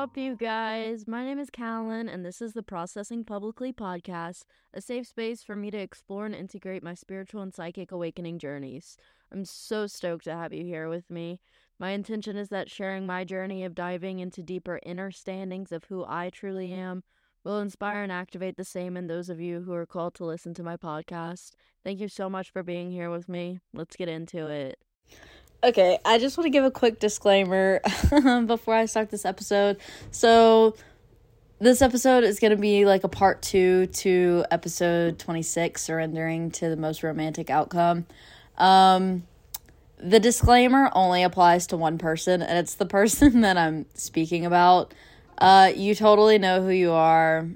Up, you guys? My name is Callan, and this is the Processing Publicly podcast, a safe space for me to explore and integrate my spiritual and psychic awakening journeys. I'm so stoked to have you here with me. My intention is that sharing my journey of diving into deeper inner standings of who I truly am will inspire and activate the same in those of you who are called to listen to my podcast. Thank you so much for being here with me. Let's get into it. Okay, I just want to give a quick disclaimer before I start this episode. So, this episode is going to be like a part two to episode 26 surrendering to the most romantic outcome. Um, the disclaimer only applies to one person, and it's the person that I'm speaking about. Uh, you totally know who you are,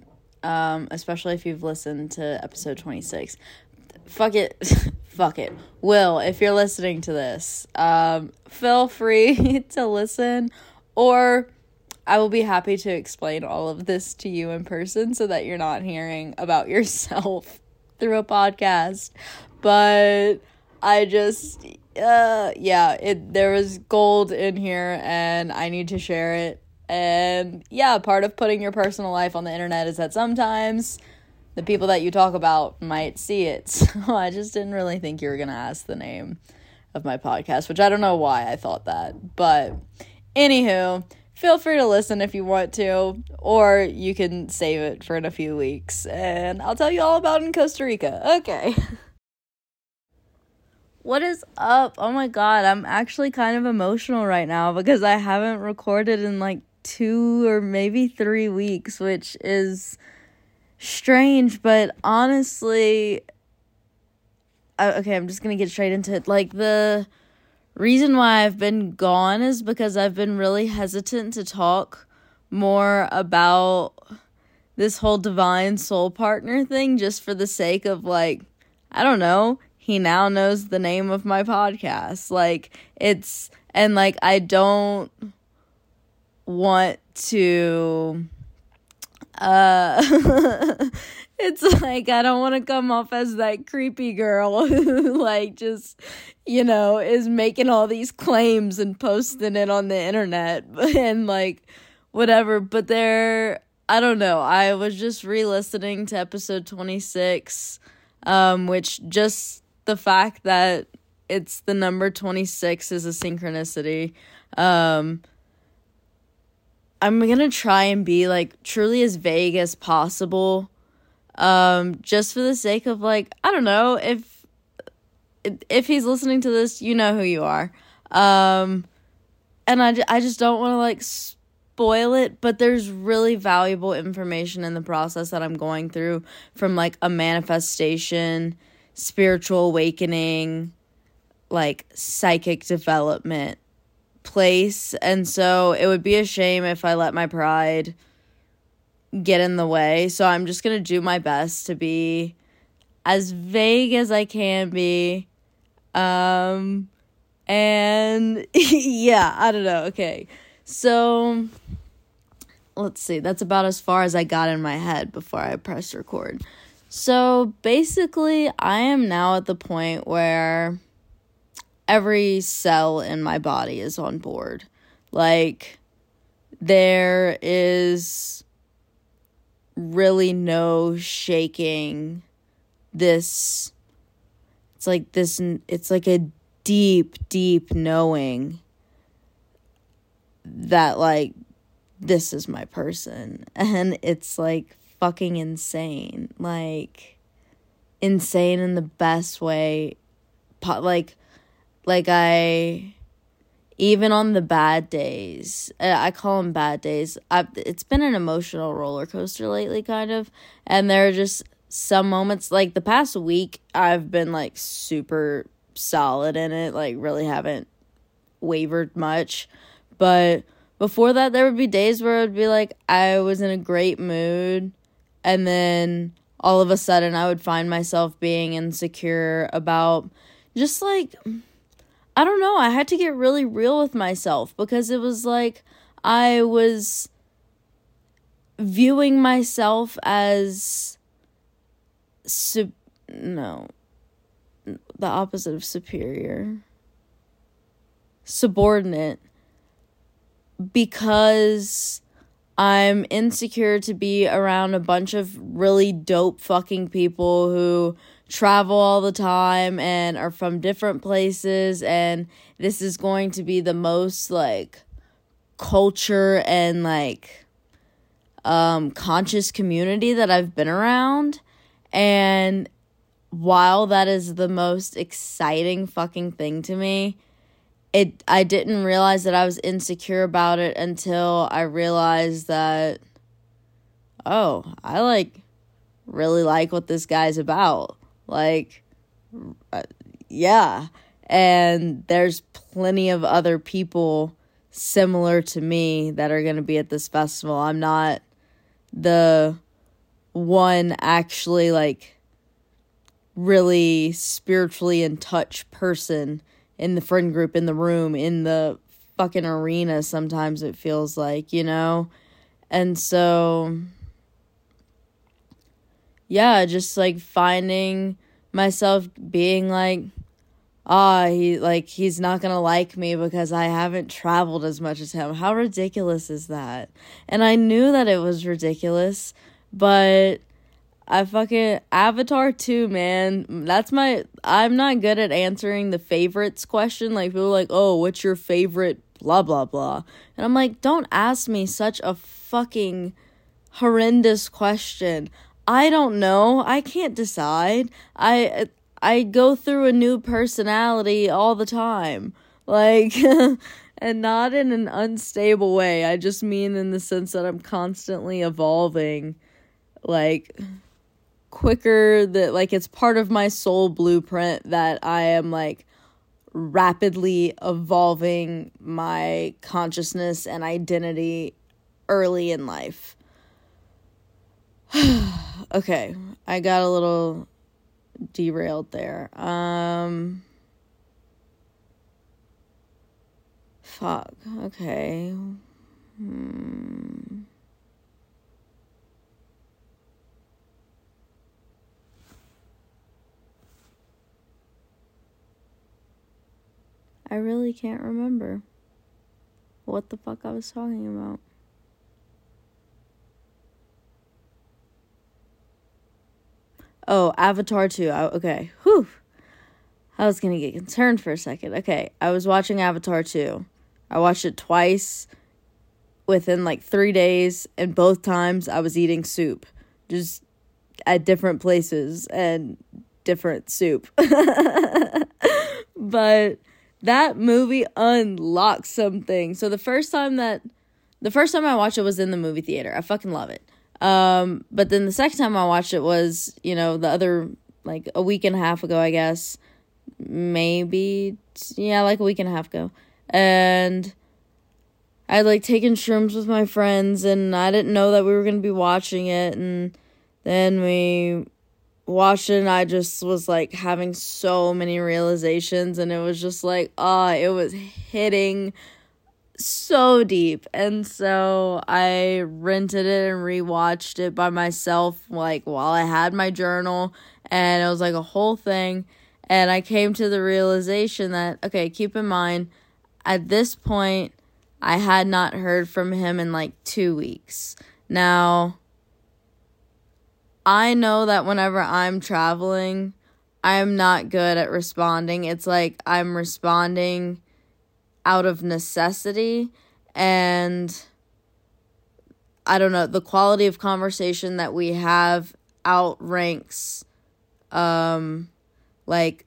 um, especially if you've listened to episode 26. Fuck it. fuck it. Will, if you're listening to this, um, feel free to listen, or I will be happy to explain all of this to you in person so that you're not hearing about yourself through a podcast. But I just, uh, yeah, it there was gold in here, and I need to share it. And yeah, part of putting your personal life on the internet is that sometimes the people that you talk about might see it. So I just didn't really think you were going to ask the name of my podcast, which I don't know why I thought that. But anywho, feel free to listen if you want to, or you can save it for in a few weeks, and I'll tell you all about in Costa Rica. Okay. What is up? Oh my god, I'm actually kind of emotional right now because I haven't recorded in like two or maybe three weeks, which is strange, but honestly, okay, I'm just gonna get straight into it. Like, the reason why I've been gone is because I've been really hesitant to talk more about this whole divine soul partner thing just for the sake of, like, I don't know, he now knows the name of my podcast. Like, it's, and like, I don't want to uh it's like I don't want to come off as that creepy girl who like just you know is making all these claims and posting it on the internet and like whatever. But there I don't know. I was just re-listening to episode 26 um which just the fact that it's the number 26 is a synchronicity. Um I'm gonna try and be like truly as vague as possible. Um, just for the sake of like, I don't know, if if he's listening to this, you know who you are. Um, and I, I just don't want to like spoil it, but there's really valuable information in the process that I'm going through from like a manifestation, spiritual awakening, like psychic development place. And so it would be a shame if I let my pride get in the way. So I'm just going to do my best to be as vague as I can be. Um, and yeah, I don't know. Okay. So let's see. That's about as far as I got in my head before I pressed record. So basically, I am now at the point where every cell in my body is on board. Like, there is really no shaking this. It's like this, it's like a deep, deep knowing that, like, this is my person. And it's like fucking insane. Like, insane in the best way. Like, like I even on the bad days, uh, I call them bad days. I've, it's been an emotional roller coaster lately kind of and there are just some moments like the past week I've been like super solid in it, like really haven't wavered much. But before that there would be days where would be like I was in a great mood and then all of a sudden I would find myself being insecure about just like I don't know, I had to get really real with myself because it was like I was viewing myself as sub no the opposite of superior. Subordinate. Because I'm insecure to be around a bunch of really dope fucking people who travel all the time and are from different places and this is going to be the most like culture and like um conscious community that I've been around and while that is the most exciting fucking thing to me it I didn't realize that I was insecure about it until I realized that oh, I like really like what this guy's about. Like uh, yeah. And there's plenty of other people similar to me that are going to be at this festival. I'm not the one actually like really spiritually in touch person in the friend group, in the room, in the fucking arena, sometimes it feels like, you know? And so, yeah, just like finding myself being like, ah, he like he's not gonna like me because I haven't traveled as much as him. How ridiculous is that? And I knew that it was ridiculous, but I fucking Avatar 2, man. That's my I'm not good at answering the favorites question. Like people like, "Oh, what's your favorite blah blah blah." And I'm like, "Don't ask me such a fucking horrendous question. I don't know. I can't decide. I I go through a new personality all the time. Like and not in an unstable way. I just mean in the sense that I'm constantly evolving. Like quicker that like it's part of my soul blueprint that I am like rapidly evolving my consciousness and identity early in life. okay, I got a little derailed there. Um fuck. Okay. Hmm. I really can't remember what the fuck I was talking about. Oh, Avatar 2. I, okay. Whew. I was going to get concerned for a second. Okay. I was watching Avatar 2. I watched it twice within like three days, and both times I was eating soup. Just at different places and different soup. but that movie unlocks something. So the first time that the first time I watched it was in the movie theater. I fucking love it. Um, but then the second time I watched it was, you know, the other like a week and a half ago, I guess. Maybe yeah, like a week and a half ago. And I would like taken shrooms with my friends and I didn't know that we were going to be watching it and then we watched it and I just was like having so many realizations and it was just like ah uh, it was hitting so deep. And so I rented it and rewatched it by myself like while I had my journal. And it was like a whole thing. And I came to the realization that okay keep in mind at this point I had not heard from him in like 2 weeks. Now I know that whenever I'm traveling, I'm not good at responding. It's like I'm responding out of necessity and I don't know, the quality of conversation that we have outranks um like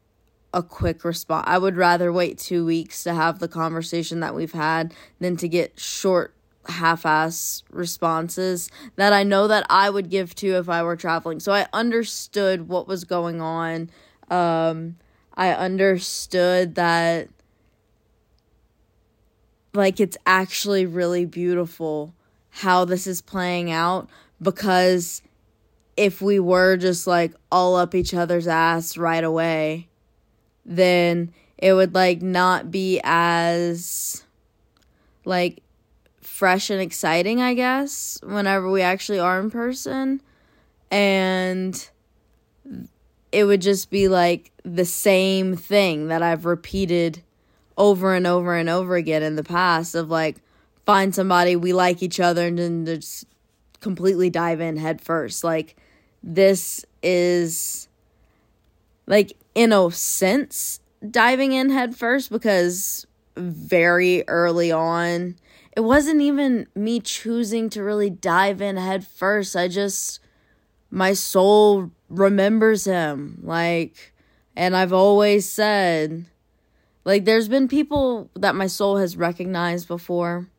a quick response. I would rather wait 2 weeks to have the conversation that we've had than to get short half-ass responses that I know that I would give to if I were traveling. So I understood what was going on. Um I understood that like it's actually really beautiful how this is playing out because if we were just like all up each other's ass right away, then it would like not be as like fresh and exciting, I guess, whenever we actually are in person. And it would just be like the same thing that I've repeated over and over and over again in the past of like find somebody, we like each other, and then just completely dive in head first. Like, this is, like, in a sense, diving in head first because very early on, it wasn't even me choosing to really dive in head first. I just, my soul remembers him. Like, and I've always said, like, there's been people that my soul has recognized before.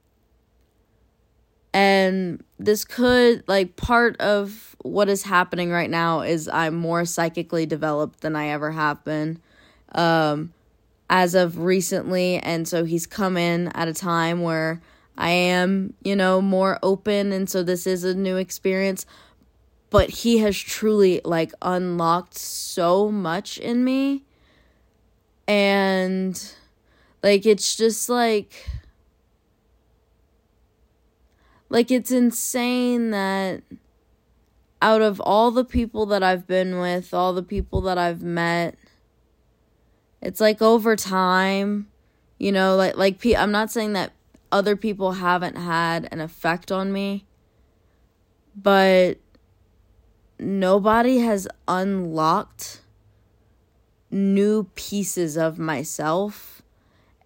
And this could, like, part of what is happening right now is I'm more psychically developed than I ever have been. Um, as of recently. And so he's come in at a time where I am, you know, more open. And so this is a new experience. But he has truly, like, unlocked so much in me and like it's just like like it's insane that out of all the people that I've been with, all the people that I've met, it's like over time, you know, like like I'm not saying that other people haven't had an effect on me, but nobody has unlocked new pieces of myself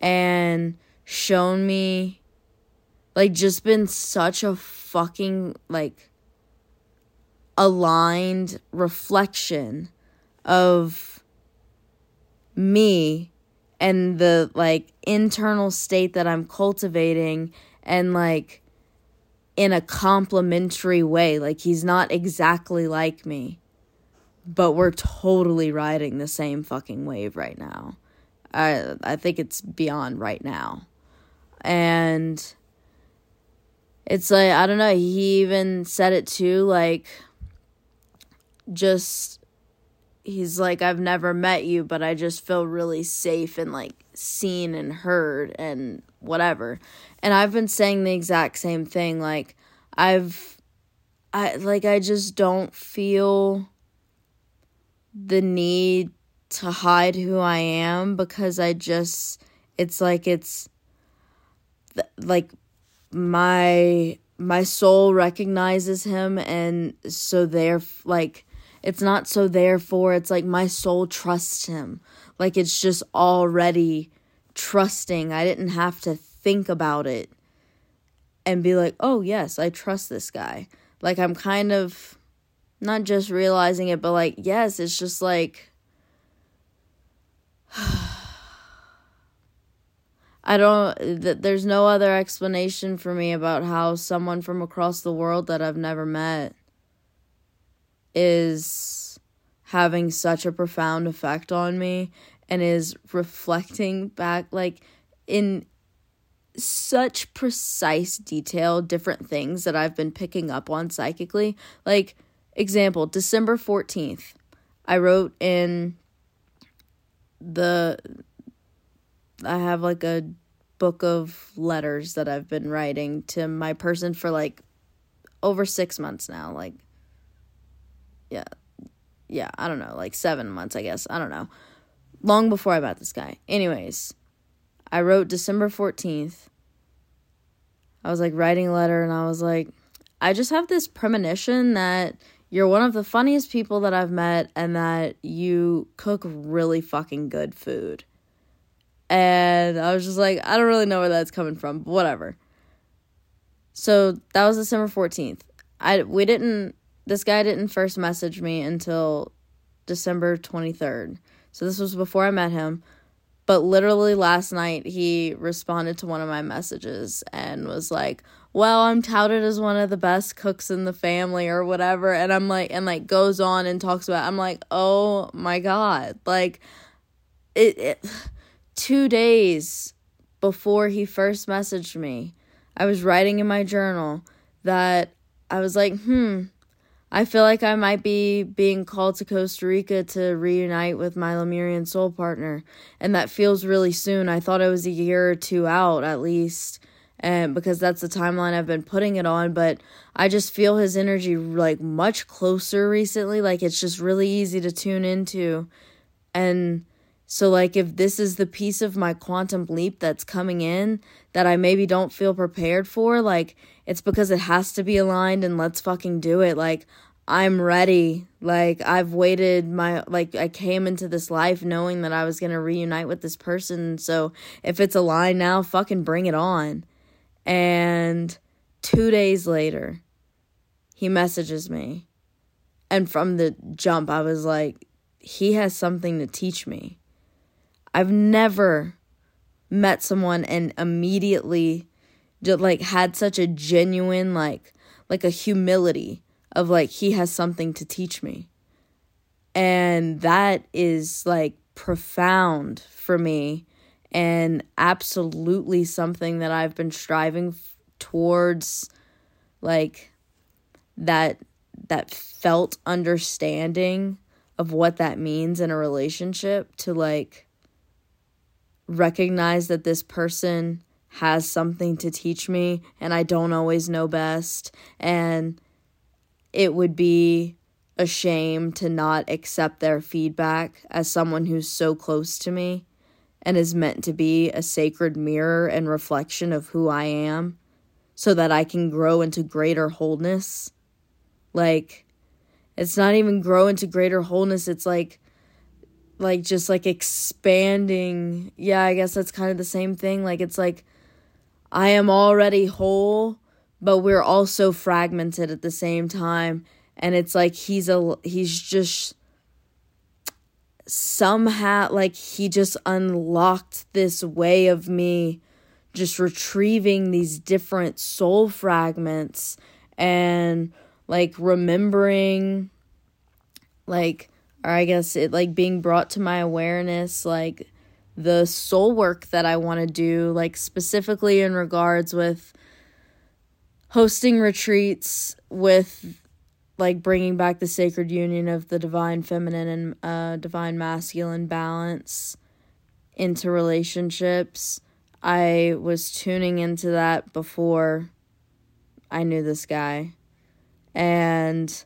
and shown me like just been such a fucking like aligned reflection of me and the like internal state that I'm cultivating and like in a complimentary way. Like he's not exactly like me but we're totally riding the same fucking wave right now. I I think it's beyond right now. And it's like I don't know, he even said it too like just he's like I've never met you, but I just feel really safe and like seen and heard and whatever. And I've been saying the exact same thing like I've I like I just don't feel the need to hide who I am because I just it's like it's like my my soul recognizes him and so they're like it's not so therefore it's like my soul trusts him. Like it's just already trusting. I didn't have to think about it and be like oh yes i trust this guy. Like i'm kind of not just realizing it, but like, yes, it's just like. I don't, th- there's no other explanation for me about how someone from across the world that I've never met is having such a profound effect on me and is reflecting back, like, in such precise detail, different things that I've been picking up on psychically. Like, Example, December 14th. I wrote in the I have like a book of letters that I've been writing to my person for like over 6 months now, like yeah. Yeah, I don't know, like 7 months, I guess. I don't know. Long before I met this guy. Anyways, I wrote December 14th. I was like writing a letter and I was like I just have this premonition that you're one of the funniest people that I've met and that you cook really fucking good food. And I was just like, I don't really know where that's coming from, but whatever. So that was December 14th. I we didn't this guy didn't first message me until December 23rd. So this was before I met him. But literally last night he responded to one of my messages and was like, well, I'm touted as one of the best cooks in the family or whatever. And I'm like, and like goes on and talks about, I'm like, oh my God. Like, it, it two days before he first messaged me, I was writing in my journal that I was like, hmm, I feel like I might be being called to Costa Rica to reunite with my Lemurian soul partner. And that feels really soon. I thought it was a year or two out at least and because that's the timeline I've been putting it on, but I just feel his energy like much closer recently. Like it's just really easy to tune into. And So, like, if this is the piece of my quantum leap that's coming in that I maybe don't feel prepared for, like, it's because it has to be aligned and let's fucking do it. Like, I'm ready. Like, I've waited my, like, I came into this life knowing that I was going to reunite with this person. So, if it's aligned now, fucking bring it on. And two days later, he messages me. And from the jump, I was like, he has something to teach me I've never met someone and immediately just like had such a genuine like like a humility of like he has something to teach me. And that is like profound for me and absolutely something that I've been striving f- towards like that that felt understanding of what that means in a relationship to like recognize that this person has something to teach me and I don't always know best. And it would be a shame to not accept their feedback as someone who's so close to me and is meant to be a sacred mirror and reflection of who I am so that I can grow into greater wholeness. Like, it's not even grow into greater wholeness, it's like like just like expanding. Yeah, I guess that's kind of the same thing. Like it's like I am already whole, but we're also fragmented at the same time. And it's like he's a he's just somehow like he just unlocked this way of me just retrieving these different soul fragments and like remembering like or I guess it like being brought to my awareness, like the soul work that I want to do, like specifically in regards with hosting retreats with like bringing back the sacred union of the divine feminine and uh, divine masculine balance into relationships. I was tuning into that before I knew this guy. And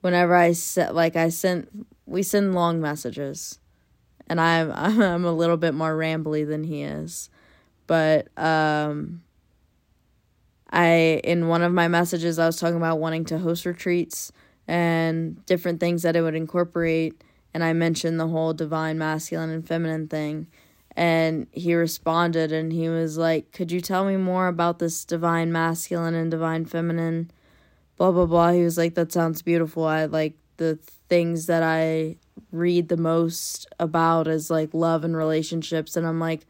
whenever I set like I sent we send long messages, and I'm I'm a little bit more rambly than he is, but um. I in one of my messages I was talking about wanting to host retreats and different things that it would incorporate. And I mentioned the whole divine masculine and feminine thing. And he responded and he was like could you tell me more about this divine masculine and divine feminine? Blah blah blah. He was like that sounds beautiful. I like the things that I read the most about is like love and relationships. And I'm like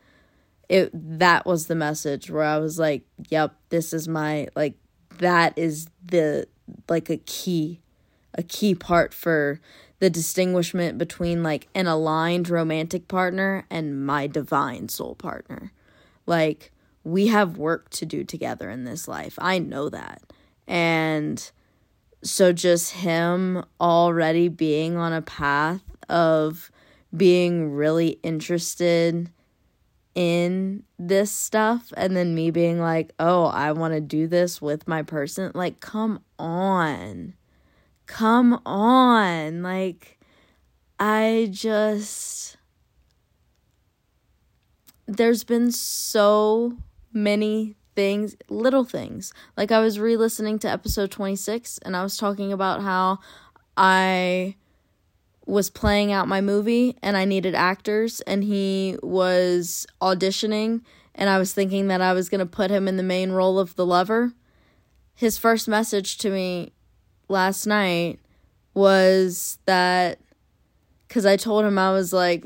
it that was the message where I was like, yep, this is my like that is the like a key a key part for the distinguishment between like an aligned romantic partner and my divine soul partner. Like we have work to do together in this life. I know that. And so just him already being on a path of being really interested in this stuff and then me being like, "Oh, I want to do this with my person." Like, come on. Come on. Like I just there's been so many things, little things. Like I was re-listening to episode 26 and I was talking about how I was playing out my movie and I needed actors and he was auditioning and I was thinking that I was going to put him in the main role of the lover. His first message to me last night was that cuz I told him I was like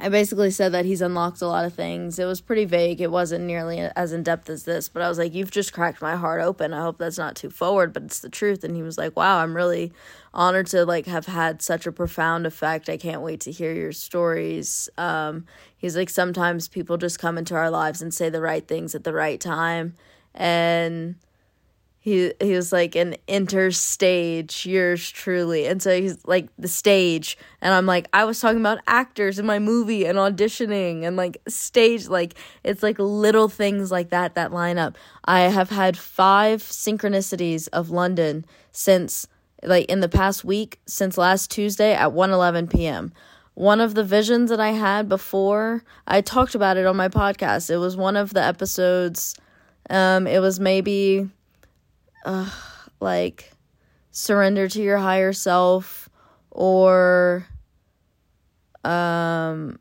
I basically said that he's unlocked a lot of things. It was pretty vague. It wasn't nearly as in depth as this, but I was like, You've just cracked my heart open. I hope that's not too forward, but it's the truth. And he was like, Wow, I'm really honored to like have had such a profound effect. I can't wait to hear your stories. Um, he's like, Sometimes people just come into our lives and say the right things at the right time. And he he was like an interstage yours truly and so he's like the stage and i'm like i was talking about actors in my movie and auditioning and like stage like it's like little things like that that line up i have had five synchronicities of london since like in the past week since last tuesday at 1 11 p.m one of the visions that I had before. I talked about it on my podcast. It was one of the episodes. Um, it was maybe, uh, like, surrender to your higher self, or, um,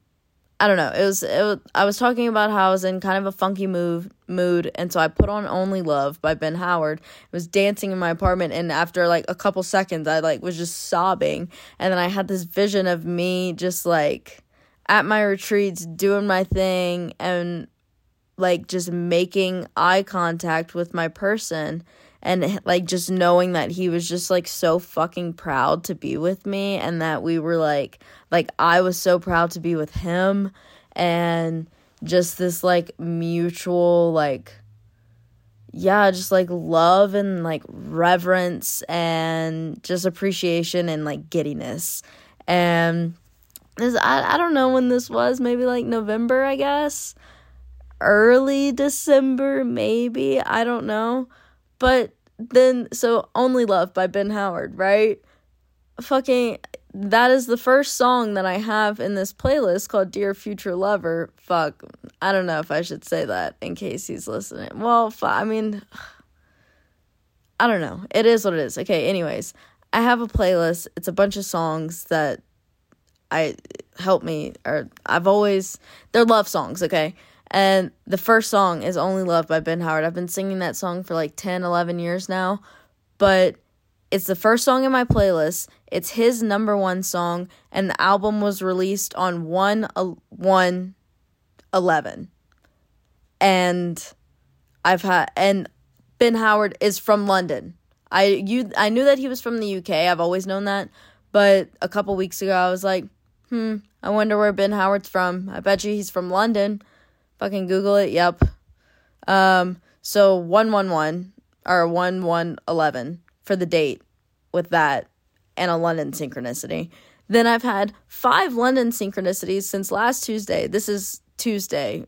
I don't know. It was, it was I was talking about how I was in kind of a funky move mood and so I put on Only Love by Ben Howard. I was dancing in my apartment and after like a couple seconds I like was just sobbing and then I had this vision of me just like at my retreats doing my thing and like just making eye contact with my person and like just knowing that he was just like so fucking proud to be with me and that we were like like I was so proud to be with him and just this like mutual like yeah, just like love and like reverence and just appreciation and like giddiness. And this I I don't know when this was, maybe like November, I guess. Early December, maybe. I don't know. But then so Only Love by Ben Howard, right? Fucking that is the first song that I have in this playlist called Dear Future Lover. Fuck, I don't know if I should say that in case he's listening. Well, I mean, I don't know. It is what it is. Okay, anyways, I have a playlist. It's a bunch of songs that I help me or I've always they're love songs, okay? And the first song is Only Love by Ben Howard. I've been singing that song for like 10, 11 years now, but it's the first song in my playlist. It's his number one song, and the album was released on 1 1 11. And I've had, and Ben Howard is from London. I you I knew that he was from the UK. I've always known that, but a couple weeks ago I was like, "Hmm, I wonder where Ben Howard's from. I bet you he's from London." Fucking Google it. Yep. Um so 111 or 1111 for the date with that and a London synchronicity. Then I've had five London synchronicities since last Tuesday. This is Tuesday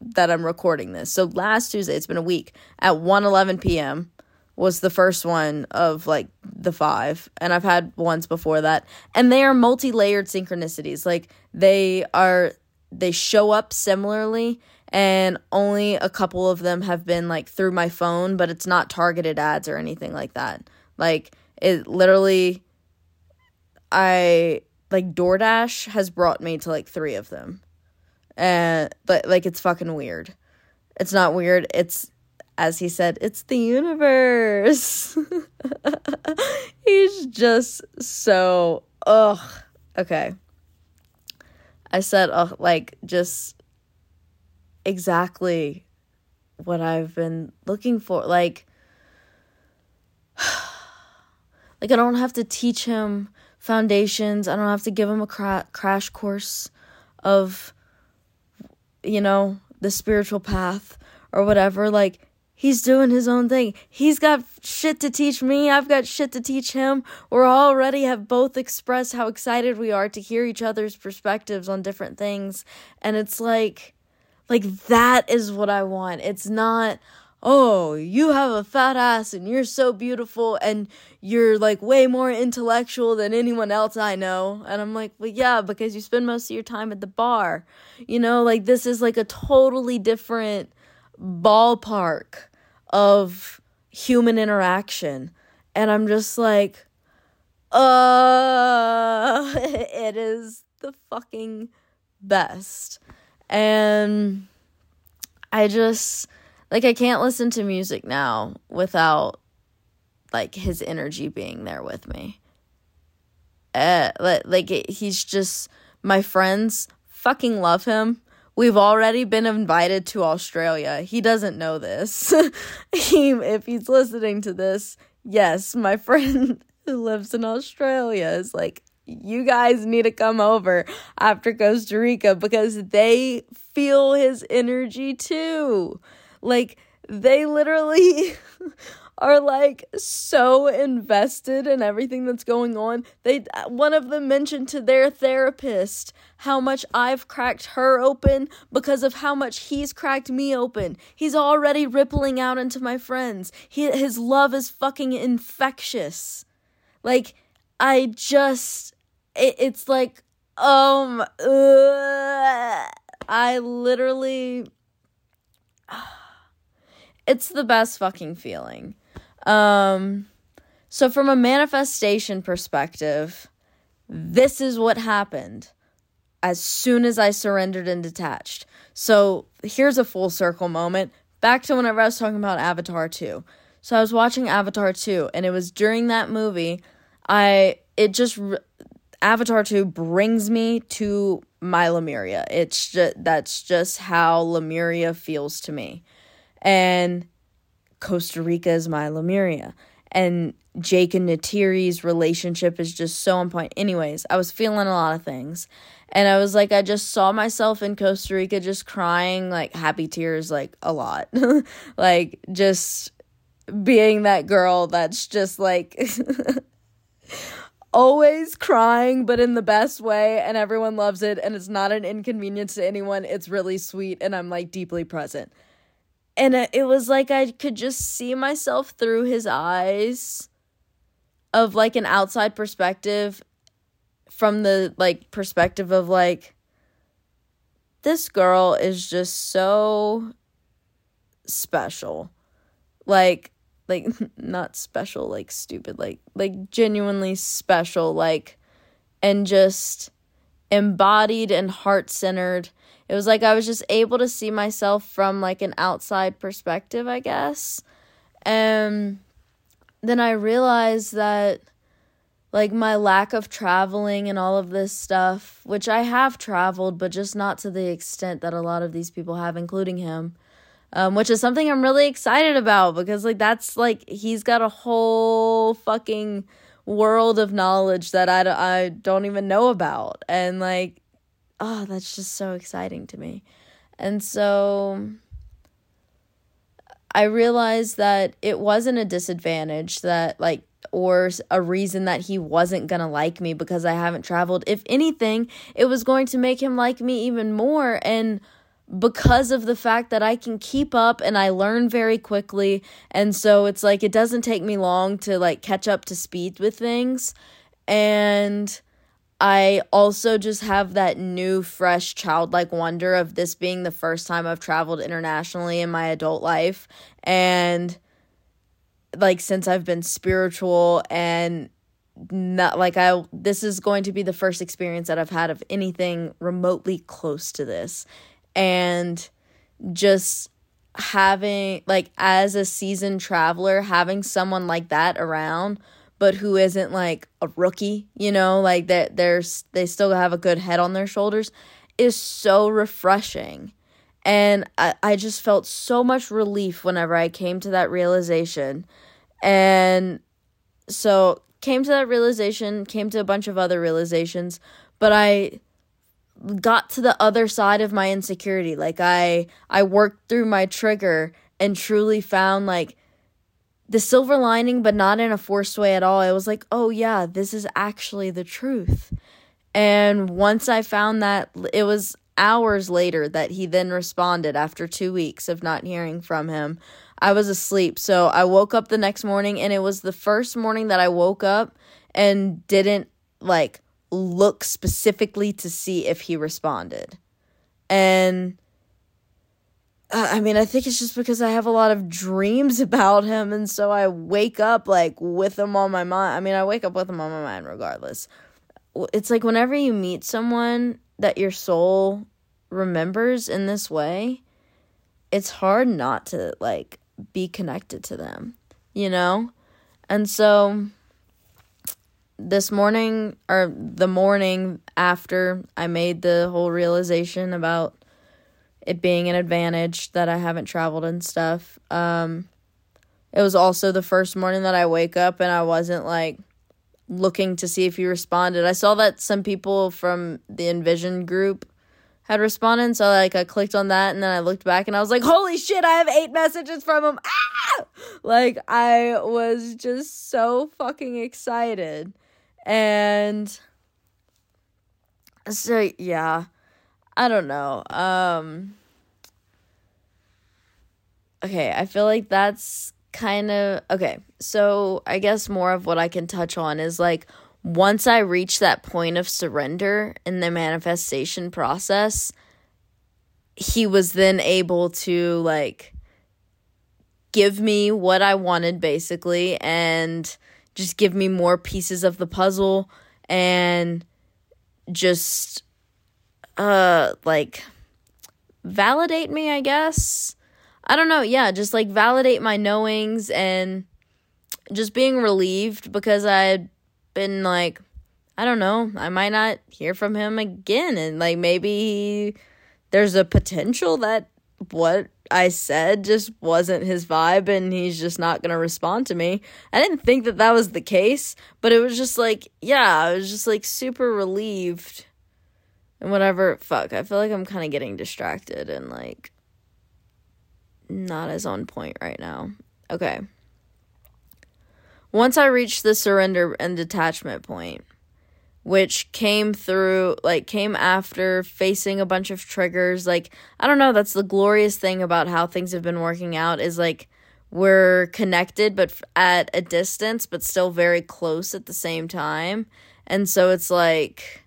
that I'm recording this. So last Tuesday, it's been a week at 1:11 p.m. was the first one of like the five, and I've had ones before that, and they are multi-layered synchronicities. Like they are, they show up similarly, and only a couple of them have been like through my phone, but it's not targeted ads or anything like that. Like it literally I like DoorDash has brought me to like 3 of them. And but like it's fucking weird. It's not weird. It's as he said, it's the universe. He's just so ugh. Okay. I said ugh like just exactly what I've been looking for. Like like I don't have to teach him foundations. I don't have to give him a cra- crash course of you know, the spiritual path or whatever. Like he's doing his own thing. He's got shit to teach me. I've got shit to teach him. We're already have both expressed how excited we are to hear each other's perspectives on different things. And it's like like that is what I want. It's not oh, you have a fat ass and you're so beautiful and you're like way more intellectual than anyone else I know. And I'm like, well, yeah, because you spend most of your time at the bar. You know, like this is like a totally different ballpark of human interaction. And I'm just like, uh, it is the fucking best. And I just like I can't listen to music now without like his energy being there with me. Uh, like like he's just my friends fucking love him. We've already been invited to Australia. He doesn't know this. he, if he's listening to this, yes, my friend who lives in Australia is like, you guys need to come over after Costa Rica because they feel his energy too. Like, they literally are like so invested in everything that's going on. They one of them mentioned to their therapist how much I've cracked her open because of how much he's cracked me open. He's already rippling out into my friends. He, his love is fucking infectious. Like I just it, it's like Um, uh, I literally. It's the best fucking feeling. Um, so, from a manifestation perspective, this is what happened as soon as I surrendered and detached. So, here's a full circle moment. Back to whenever I was talking about Avatar 2. So, I was watching Avatar 2, and it was during that movie, I, it just, Avatar 2 brings me to my Lemuria. It's just that's just how Lemuria feels to me. And Costa Rica is my Lemuria. And Jake and Neytiri's relationship is just so on point. Anyways, I was feeling a lot of things. And I was like, I just saw myself in Costa Rica just crying, like happy tears, like a lot. like just being that girl that's just like always crying, but in the best way, and everyone loves it, and it's not an inconvenience to anyone. It's really sweet, and I'm like deeply present. And it was like I could just see myself through his eyes of like an outside perspective from the like perspective of like this girl is just so special. Like like not special like stupid like like genuinely special like and just embodied and heart-centered it was like i was just able to see myself from like an outside perspective i guess. And then i realized that like my lack of traveling and all of this stuff which i have traveled but just not to the extent that a lot of these people have including him um, which is something I'm really excited about because like that's like he's got a whole fucking world of knowledge that I, I don't even know about. And like oh that's just so exciting to me and so I realized that it wasn't a disadvantage that like or a reason that he wasn't going to like me because I haven't traveled. If anything, it was going to make him like me even more and because of the fact that I can keep up and I learn very quickly. And so it's like it doesn't take me long to like catch up to speed with things. And I also just have that new, fresh, childlike wonder of this being the first time I've traveled internationally in my adult life. And like since I've been spiritual and not like I this is going to be the first experience that I've had of anything remotely close to this and just having like as a seasoned traveler having someone like that around but who isn't like a rookie you know? Like that there's they still have a good head on their shoulders is so refreshing. And I, I just felt so much relief whenever i came to that realization. And so came to that realization came to a bunch of other realizations but i got to the other side of my insecurity. Like I I worked through my trigger and truly found like the silver lining but not in a forced way at all. I was like, "Oh yeah, this is actually the truth." And once I found that it was hours later that he then responded after 2 weeks of not hearing from him. I was asleep. So I woke up the next morning and it was the first morning that I woke up and didn't like look specifically to see if he responded. And uh, I mean, I think it's just because I have a lot of dreams about him, and so I wake up like with him on my mind. I mean, I wake up with him on my mind regardless. It's like whenever you meet someone that your soul remembers in this way, it's hard not to like be connected to them, you know? And so this morning or the morning after I made the whole realization about it being an advantage that I haven't traveled and stuff. Um it was also the first morning that I wake up and I wasn't like looking to see if he responded. I saw that some people from the Envision group had responded, so like I clicked on that and then I looked back and I was like, "Holy shit, I have 8 messages from him." Ah! Like I was just so fucking excited. And so yeah, I don't know. Um Okay, I feel like that's kind of okay. So, I guess more of what I can touch on is like once I reached that point of surrender in the manifestation process, he was then able to like give me what I wanted basically and just give me more pieces of the puzzle and just uh like validate me, I guess. I don't know, yeah, just like validate my knowings and just being relieved because I had been like I don't know, I might not hear from him again and like maybe he, there's a potential that what I said just wasn't his vibe and he's just not going to respond to me. I didn't think that that was the case, but it was just like, yeah, I was just like super relieved and whatever. Fuck, I feel like I'm kind of getting distracted and like not as on point right now. Okay. Once I reached the surrender and detachment point, which came through like came after facing a bunch of triggers like i don't know that's the glorious thing about how things have been working out is like we're connected but at a distance but still very close at the same time and so it's like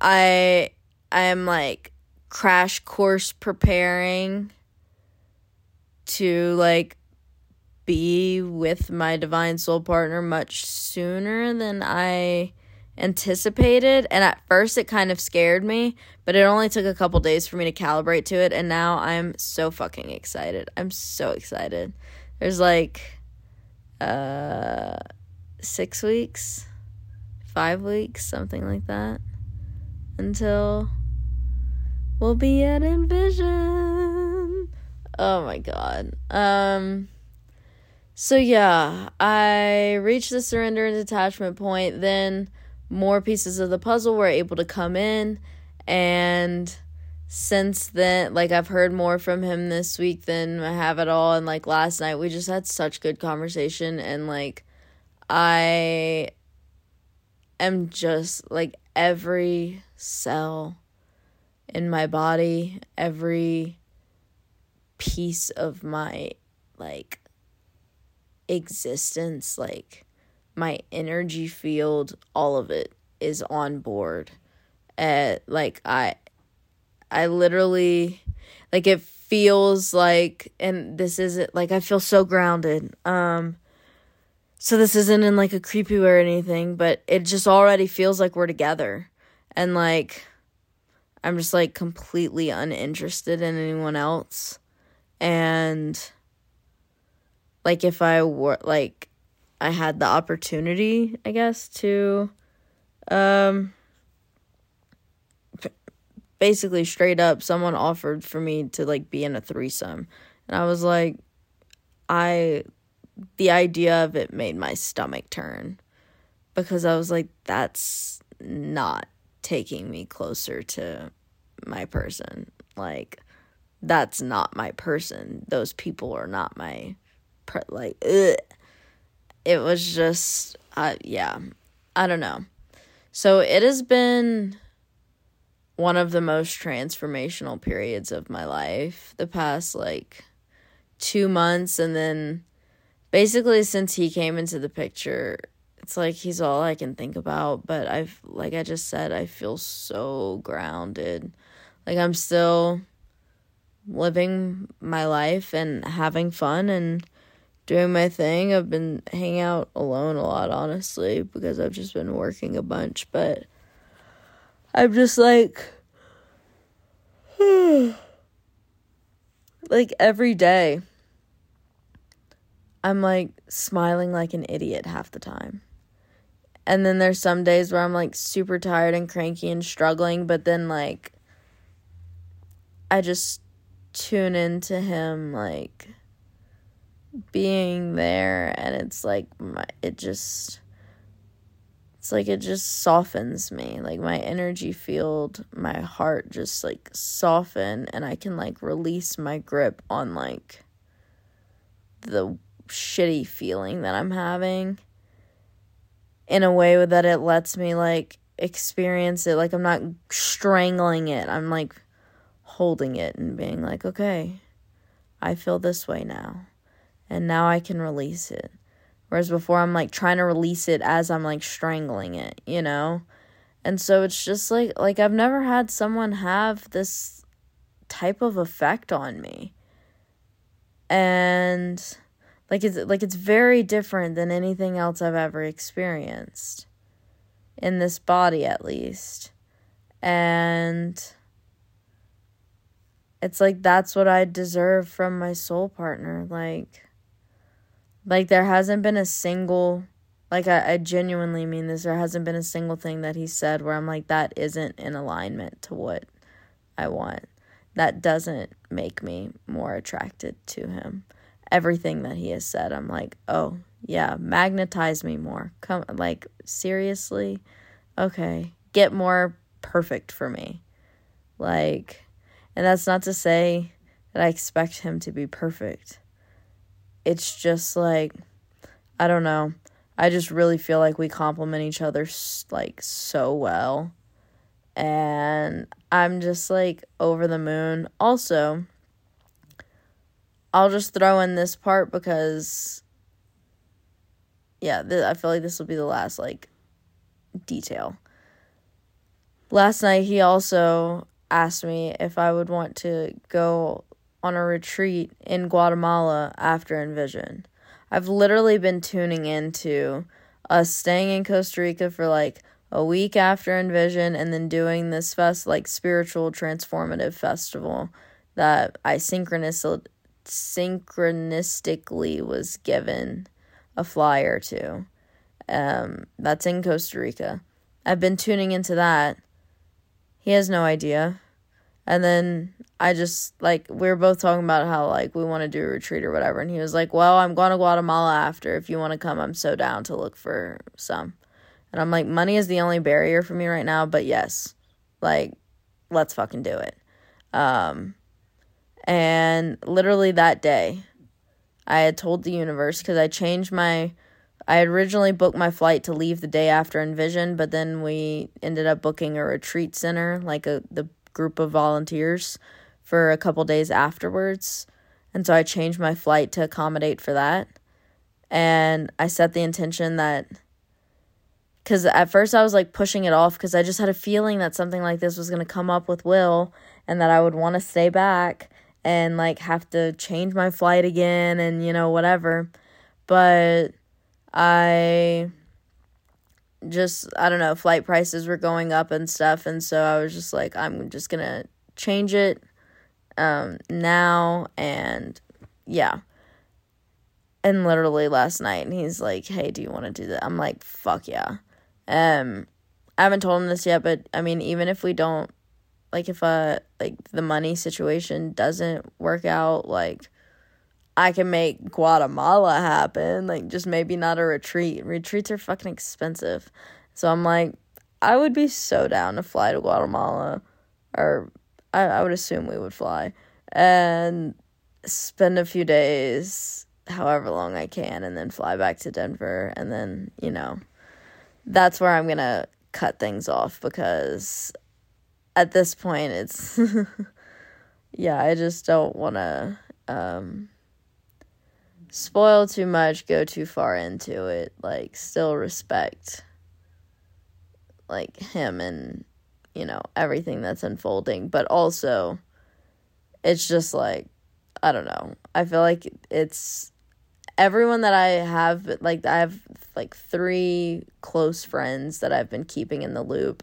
i i am like crash course preparing to like be with my divine soul partner much sooner than i anticipated. And at first it kind of scared me but it only took a couple days for me to calibrate to it. And now i'm so fucking excited. I'm so excited. There's like uh six weeks five weeks something like that until we'll be at envision. Oh my god. Um so yeah i reached the surrender and detachment point. Then more pieces of the puzzle were able to come in. And since then like I've heard more from him this week than I have at all. And like last night we just had such good conversation. And like I am just like every cell in my body, every piece of my like existence like my energy field, all of it is on board. Uh, like I I literally like it feels like and this isn't like I feel so grounded. Um so this isn't in like a creepy way or anything, but it just already feels like we're together. And like I'm just like completely uninterested in anyone else. And like if I were like I had the opportunity, I guess, to um basically straight up someone offered for me to like be in a threesome. And I was like I the idea of it made my stomach turn because I was like that's not taking me closer to my person. Like that's not my person. Those people are not my per- like ugh it was just uh yeah i don't know so it has been one of the most transformational periods of my life the past like 2 months and then basically since he came into the picture it's like he's all I can think about but I've like I just said I feel so grounded like I'm still living my life and having fun and doing my thing. I've been hanging out alone a lot, honestly, because I've just been working a bunch. But I'm just like, like every day, I'm like smiling like an idiot half the time. And then there's some days where I'm like super tired and cranky and struggling, but then like I just tune into him like being there and it's like my, it just it's like it just softens me like my energy field my heart just like soften and i can like release my grip on like the shitty feeling that i'm having in a way that it lets me like experience it like i'm not strangling it i'm like holding it and being like okay i feel this way now and now I can release it. Whereas before I'm like trying to release it as I'm like strangling it, you know? And so it's just like like I've never had someone have this type of effect on me. And like it's like it's very different than anything else I've ever experienced in this body at least. And it's like that's what I deserve from my soul partner. Like like there hasn't been a single like I, I genuinely mean this, there hasn't been a single thing that he said where I'm like, that isn't in alignment to what I want. That doesn't make me more attracted to him. Everything that he has said, I'm like, oh yeah, magnetize me more. Come like seriously? Okay. Get more perfect for me. Like and that's not to say that I expect him to be perfect. It's just like, I don't know. I just really feel like we complement each other like so well. And I'm just like over the moon. Also, I'll just throw in this part because yeah, th- I feel like this will be the last like detail. Last night he also asked me if I would want to go on a retreat in Guatemala after Envision. I've literally been tuning into us staying in Costa Rica for like a week after Envision and then doing this fest like spiritual transformative festival that I synchronous synchronistically was given a flyer to. Um, that's in Costa Rica. I've been tuning into that he has no idea. And then I just like we were both talking about how like we want to do a retreat or whatever and he was like, "Well, I'm going to Guatemala after. If you want to come, I'm so down to look for some." And I'm like, "Money is the only barrier for me right now, but yes. Like let's fucking do it." Um and literally that day I had told the universe cuz I changed my I had originally booked my flight to leave the day after Envision, but then we ended up booking a retreat center, like a the group of volunteers, for a couple days afterwards. And so I changed my flight to accommodate for that. And I set the intention that because at first I was like pushing it off because I just had a feeling that something like this was going to come up with Will and that I would want to stay back and like have to change my flight again and you know whatever. But I just I don't know, flight prices were going up and stuff and so I was just like I'm just to change it um now and yeah. And literally last night and he's like, "Hey, do you want to do that?" I'm like, "Fuck yeah." Um I haven't told him this yet, but I mean, even if we don't like if uh like the money situation doesn't work out, like I can make Guatemala happen. Like, just maybe not a retreat. Retreats are fucking expensive. So I'm like, I would be so down to fly to Guatemala. Or I, I would assume we would fly. And spend a few days, however long I can, and then fly back to Denver. And then, you know, that's where I'm going to cut things off because at this point it's yeah i just don't want to um spoil too much, go too far into it. Like, still respect, like, him and, you know, everything that's unfolding. But also, it's just like, I don't know. I feel like it's everyone that I have, like, I have like three close friends that I've been keeping in the loop.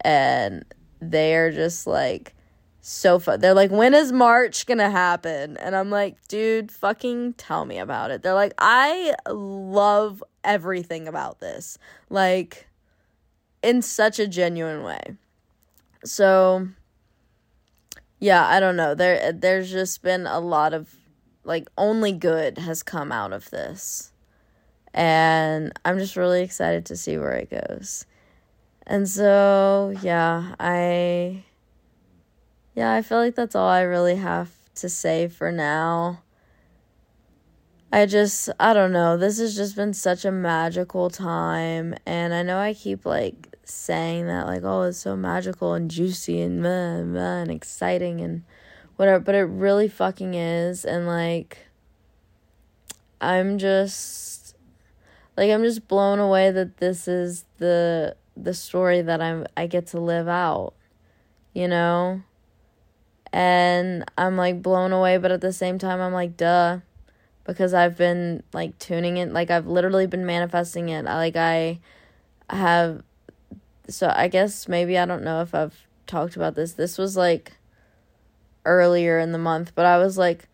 And they are just like, so fun. They're like, when is March gonna happen? And I'm like, dude, fucking tell me about it. They're like, I love everything about this. Like, in such a genuine way. So, yeah, I don't know. There, there's just been a lot of, like, only good has come out of this. And I'm just really excited to see where it goes. And so, yeah, I yeah, I feel like that's all I really have to say for now. I just, I don't know. This has just been such a magical time. And I know I keep like saying that, like, oh, it's so magical and juicy and, blah, blah, and exciting and whatever. But it really fucking is. And like, I'm just, like I'm just blown away that this is the the story that I'm I get to live out. You know? And I'm like blown away, but at the same time I'm like duh because I've been like tuning it like I've literally been manifesting it. I like I have so I guess maybe I don't know if I've talked about this. This was like earlier in the month, but I was like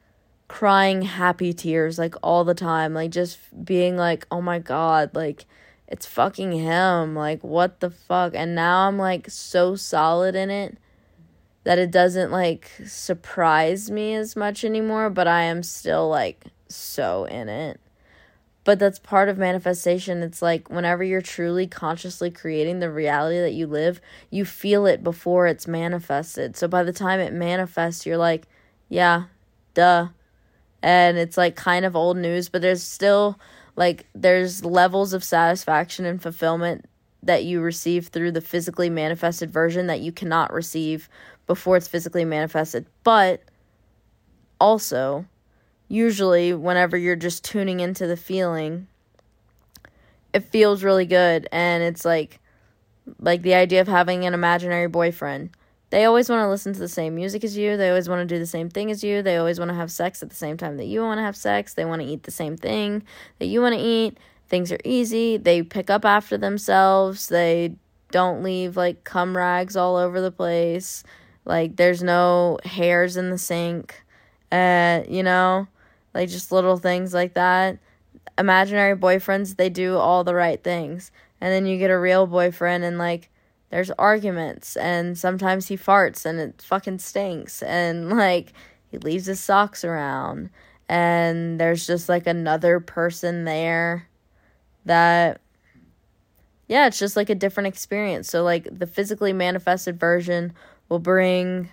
crying happy tears like all the time, like just being like, "Oh my god, like it's fucking him. Like what the fuck?" And now I'm like so solid in it that it doesn't like surprise me as much anymore, but I am still like so in it but that's part of manifestation. It's like whenever you're truly consciously creating the reality that you live, you feel it before it's manifested. So by the time it manifests, you're like, yeah, duh. And it's like kind of old news, but there's still like there's levels of satisfaction and fulfillment that you receive through the physically manifested version that you cannot receive before it's physically manifested. But also, usually whenever you're just tuning into the feeling it feels really good and it's like like the idea of having an imaginary boyfriend they always want to listen to the same music as you they always want to do the same thing as you they always want to have sex at the same time that you want to have sex they want to eat the same thing that you want to eat things are easy they pick up after themselves they don't leave like cum rags all over the place like there's no hairs in the sink uh you know like just little things like that. Imaginary boyfriends, they do all the right things. And then you get a real boyfriend and like there's arguments and sometimes he farts and it fucking stinks and like he leaves his socks around and there's just like another person there that yeah, it's just like a different experience. So like the physically manifested version will bring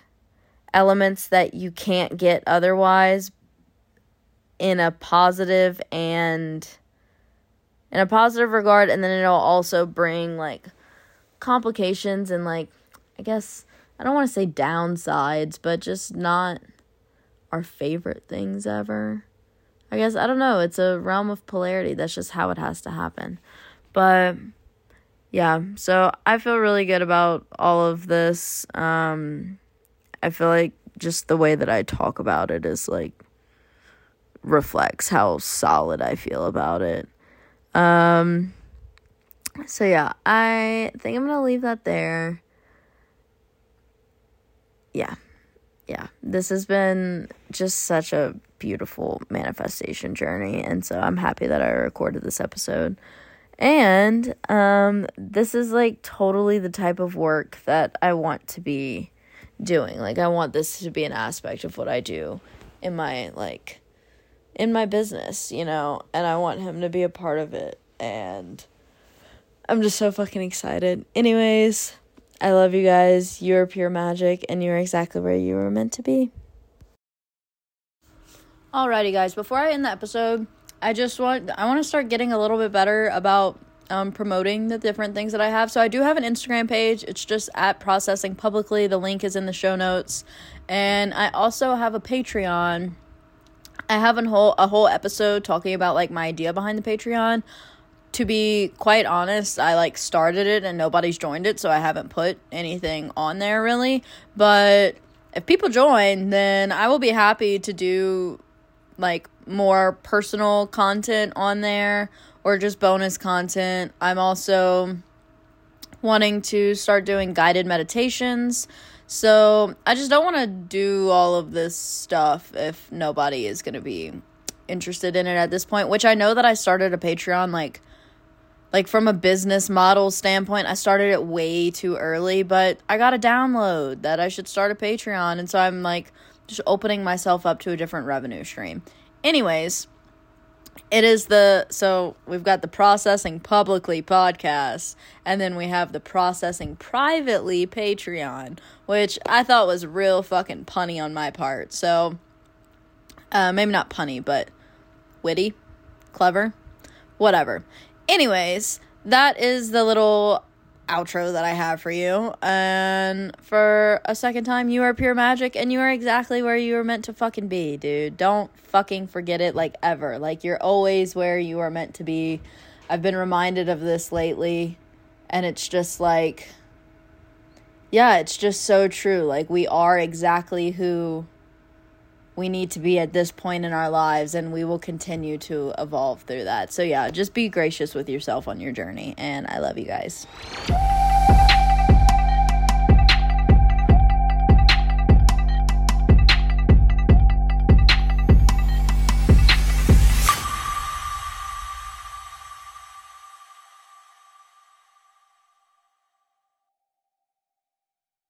elements that you can't get otherwise, in a positive and in a positive regard and then it'll also bring like complications and like I guess I don't want to say downsides, but just not our favorite things ever. I guess I don't know, it's a realm of polarity. That's just how it has to happen. But yeah, so I feel really good about all of this. Um I feel like just the way that I talk about it is like reflects how solid I feel about it. Um so yeah, I think I'm going to leave that there. Yeah. Yeah. This has been just such a beautiful manifestation journey and so I'm happy that I recorded this episode. And um this is like totally the type of work that I want to be doing. Like I want this to be an aspect of what I do in my like in my business, you know, and I want him to be a part of it. And I'm just so fucking excited. Anyways, I love you guys. You're pure magic, and you're exactly where you were meant to be. Alrighty, guys. Before I end the episode, I just want I want to start getting a little bit better about um, promoting the different things that I have. So I do have an Instagram page. It's just at processing publicly. The link is in the show notes, and I also have a Patreon I have a whole a whole episode talking about like my idea behind the Patreon. To be quite honest, I like started it and nobody's joined it, so I haven't put anything on there really. But if people join, then I will be happy to do like more personal content on there or just bonus content. I'm also wanting to start doing guided meditations. So I just don't want to do all of this stuff if nobody is going to be interested in it at this point, which I know that I started a Patreon like like from a business model standpoint, I started it way too early, but I got a download that I should start a Patreon and so I'm like just opening myself up to a different revenue stream. Anyways, it is the so we've got the processing publicly podcast and then we have the processing privately patreon which i thought was real fucking punny on my part so uh, maybe not punny but witty clever whatever anyways that is the little outro that I have for you. And for a second time, you are pure magic and you are exactly where you were meant to fucking be, dude. Don't fucking forget it like ever. Like you're always where you are meant to be. I've been reminded of this lately, and it's just like, yeah, it's just so true. Like, we are exactly who we need to be at this point in our lives, and we will continue to evolve through that. So, yeah, just be gracious with yourself on your journey, and I love you guys.